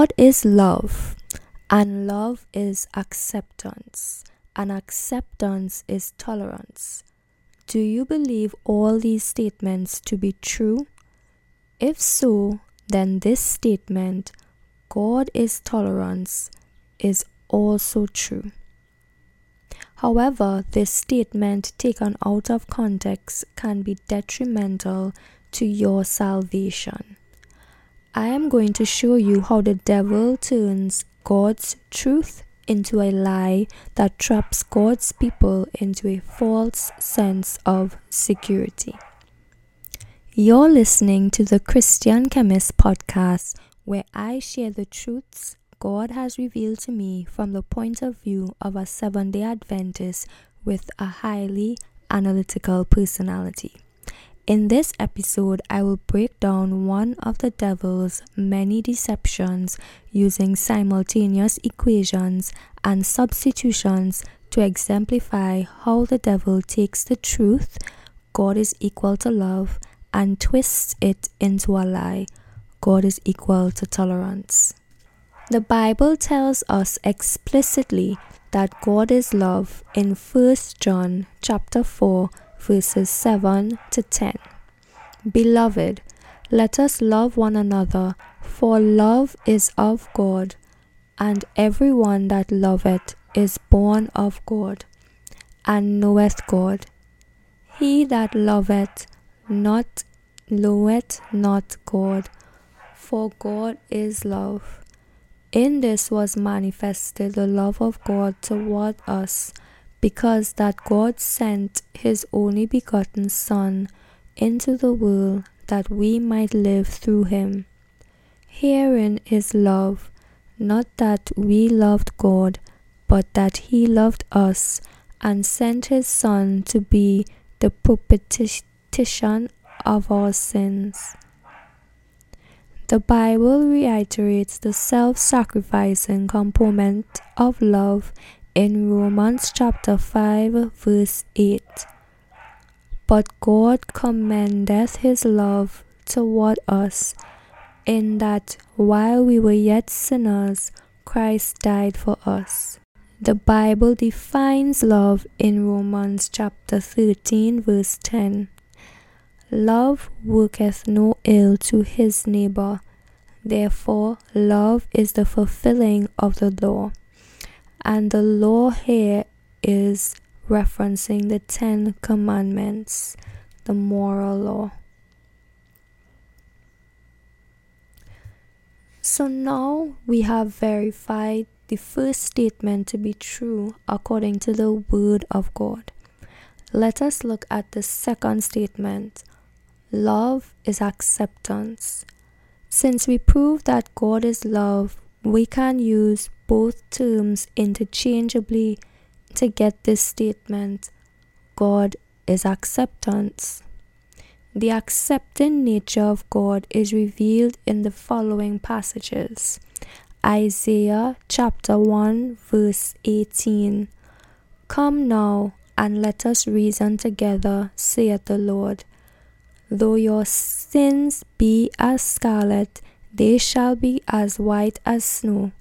God is love, and love is acceptance, and acceptance is tolerance. Do you believe all these statements to be true? If so, then this statement, God is tolerance, is also true. However, this statement taken out of context can be detrimental to your salvation. I am going to show you how the devil turns God's truth into a lie that traps God's people into a false sense of security. You're listening to the Christian Chemist podcast, where I share the truths God has revealed to me from the point of view of a Seventh day Adventist with a highly analytical personality. In this episode, I will break down one of the devil's many deceptions using simultaneous equations and substitutions to exemplify how the devil takes the truth, God is equal to love, and twists it into a lie, God is equal to tolerance. The Bible tells us explicitly that God is love in 1 John chapter 4 verses 7 to 10. Beloved, let us love one another, for love is of God, and every one that loveth is born of God, and knoweth God. He that loveth not knoweth not God, for God is love. In this was manifested the love of God toward us because that God sent his only begotten Son into the world that we might live through him. Herein is love, not that we loved God, but that he loved us and sent his Son to be the propitiation of our sins. The Bible reiterates the self sacrificing component of love in Romans chapter 5, verse 8. But God commendeth his love toward us, in that while we were yet sinners, Christ died for us. The Bible defines love in Romans chapter 13, verse 10. Love worketh no ill to his neighbor. Therefore, love is the fulfilling of the law. And the law here is referencing the Ten Commandments, the moral law. So now we have verified the first statement to be true according to the Word of God. Let us look at the second statement love is acceptance. Since we prove that God is love, we can use both terms interchangeably to get this statement God is acceptance. The accepting nature of God is revealed in the following passages Isaiah chapter 1, verse 18. Come now and let us reason together, saith the Lord. Though your sins be as scarlet, they shall be as white as snow.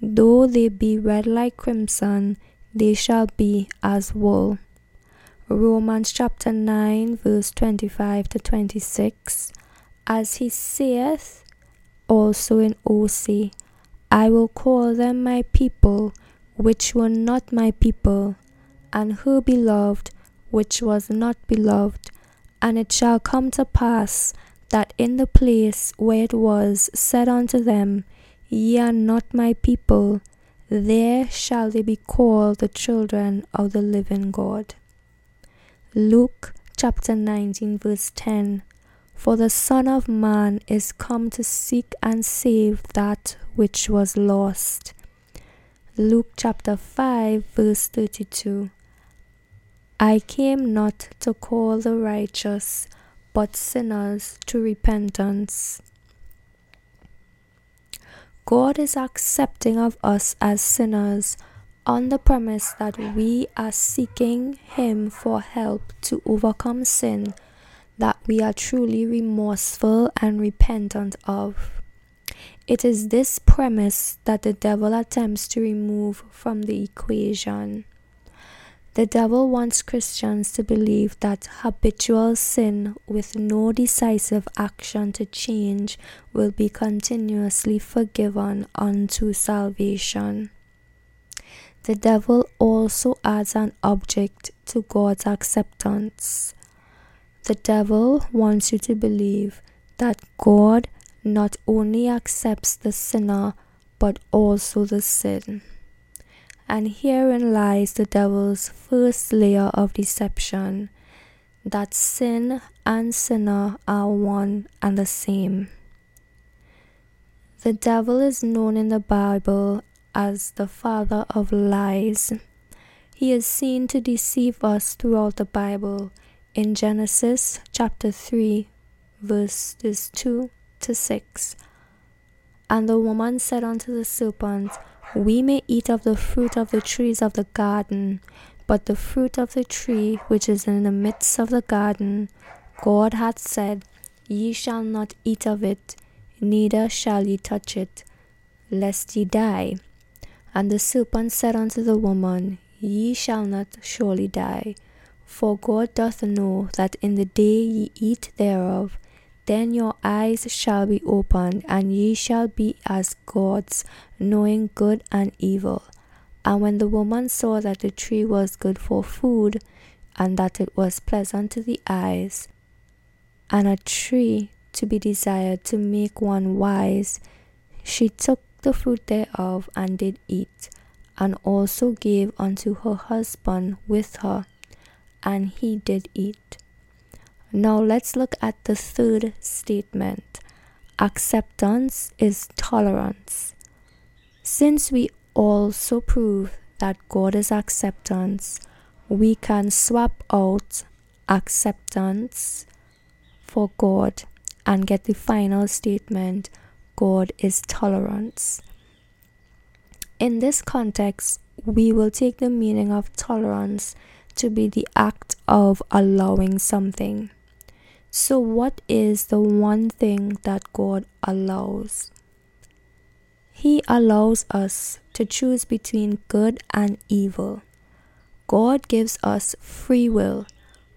Though they be red like crimson, they shall be as wool. Romans chapter 9, verse 25 to 26. As he saith also in Osee, I will call them my people, which were not my people, and her beloved, which was not beloved. And it shall come to pass that in the place where it was said unto them, Ye are not my people, there shall they be called the children of the living God. Luke chapter 19, verse 10 For the Son of Man is come to seek and save that which was lost. Luke chapter 5, verse 32 I came not to call the righteous, but sinners to repentance. God is accepting of us as sinners on the premise that we are seeking Him for help to overcome sin that we are truly remorseful and repentant of. It is this premise that the devil attempts to remove from the equation. The devil wants Christians to believe that habitual sin with no decisive action to change will be continuously forgiven unto salvation. The devil also adds an object to God's acceptance. The devil wants you to believe that God not only accepts the sinner but also the sin. And herein lies the devil's first layer of deception that sin and sinner are one and the same. The devil is known in the Bible as the father of lies. He is seen to deceive us throughout the Bible in Genesis chapter 3, verses 2 to 6. And the woman said unto the serpent, we may eat of the fruit of the trees of the garden, but the fruit of the tree which is in the midst of the garden, God hath said, Ye shall not eat of it, neither shall ye touch it, lest ye die. And the serpent said unto the woman, Ye shall not surely die, for God doth know that in the day ye eat thereof, then your eyes shall be opened, and ye shall be as gods, knowing good and evil. And when the woman saw that the tree was good for food, and that it was pleasant to the eyes, and a tree to be desired to make one wise, she took the fruit thereof and did eat, and also gave unto her husband with her, and he did eat. Now let's look at the third statement. Acceptance is tolerance. Since we also prove that God is acceptance, we can swap out acceptance for God and get the final statement God is tolerance. In this context, we will take the meaning of tolerance to be the act of allowing something. So, what is the one thing that God allows? He allows us to choose between good and evil. God gives us free will.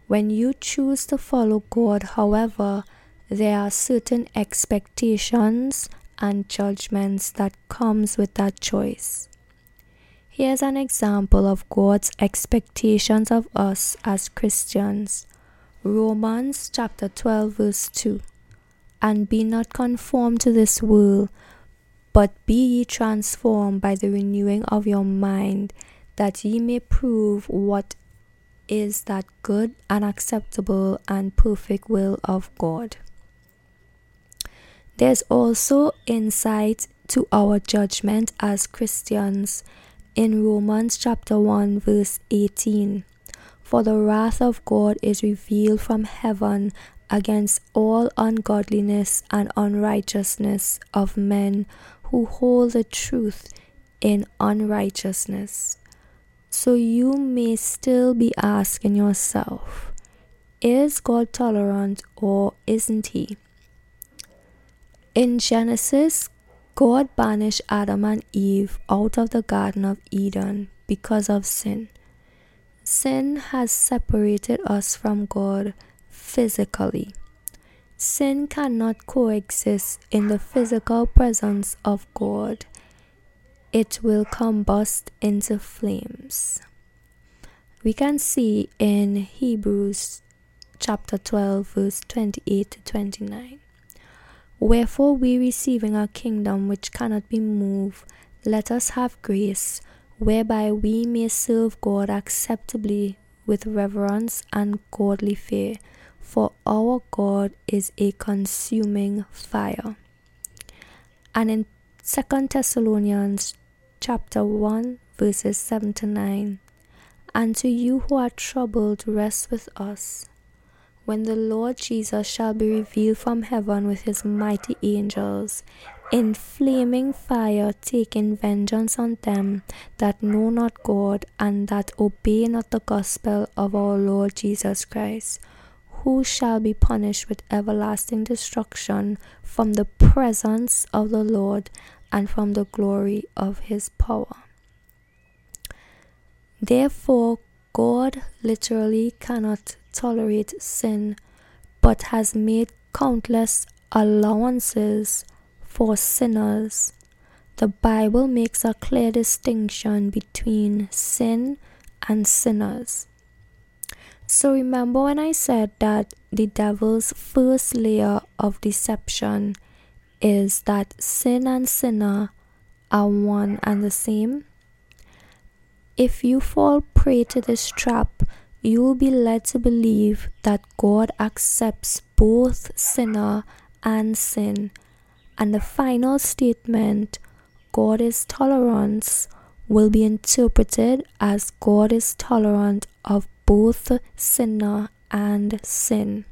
When you choose to follow God, however, there are certain expectations and judgments that comes with that choice. Here's an example of God's expectations of us as Christians. Romans chapter 12, verse 2. And be not conformed to this world, but be ye transformed by the renewing of your mind, that ye may prove what is that good and acceptable and perfect will of God. There's also insight to our judgment as Christians in Romans chapter 1, verse 18. For the wrath of God is revealed from heaven against all ungodliness and unrighteousness of men who hold the truth in unrighteousness. So you may still be asking yourself, is God tolerant or isn't he? In Genesis, God banished Adam and Eve out of the Garden of Eden because of sin. Sin has separated us from God physically. Sin cannot coexist in the physical presence of God. It will combust into flames. We can see in Hebrews chapter 12, verse 28 to 29. Wherefore, we receiving a kingdom which cannot be moved, let us have grace whereby we may serve God acceptably with reverence and godly fear, for our God is a consuming fire. And in 2 Thessalonians chapter 1 verses 7 to 9, and to you who are troubled rest with us when the Lord Jesus shall be revealed from heaven with his mighty angels in flaming fire taking vengeance on them that know not God and that obey not the gospel of our Lord Jesus Christ, who shall be punished with everlasting destruction from the presence of the Lord and from the glory of his power. Therefore, God literally cannot tolerate sin, but has made countless allowances for sinners. The Bible makes a clear distinction between sin and sinners. So remember when I said that the devil's first layer of deception is that sin and sinner are one and the same? If you fall prey to this trap, you will be led to believe that God accepts both sinner and sin. And the final statement, God is tolerance, will be interpreted as God is tolerant of both sinner and sin.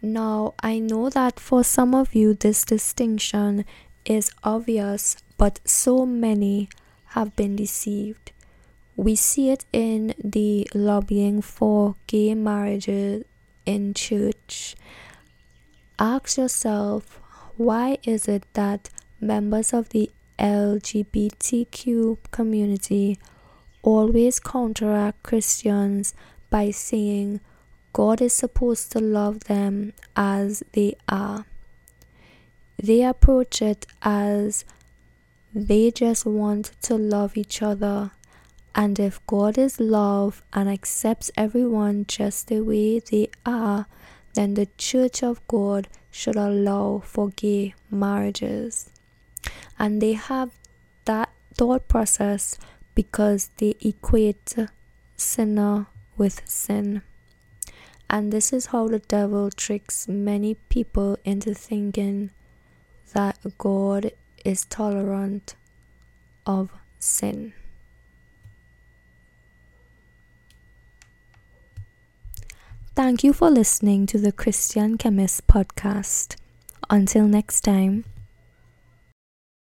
Now, I know that for some of you this distinction is obvious, but so many have been deceived. We see it in the lobbying for gay marriages in church. Ask yourself why is it that members of the LGBTQ community always counteract Christians by saying God is supposed to love them as they are. They approach it as they just want to love each other. And if God is love and accepts everyone just the way they are, then the Church of God should allow for gay marriages and they have that thought process because they equate sinner with sin. And this is how the devil tricks many people into thinking that God is tolerant of sin. Thank you for listening to the Christian Chemist podcast. Until next time.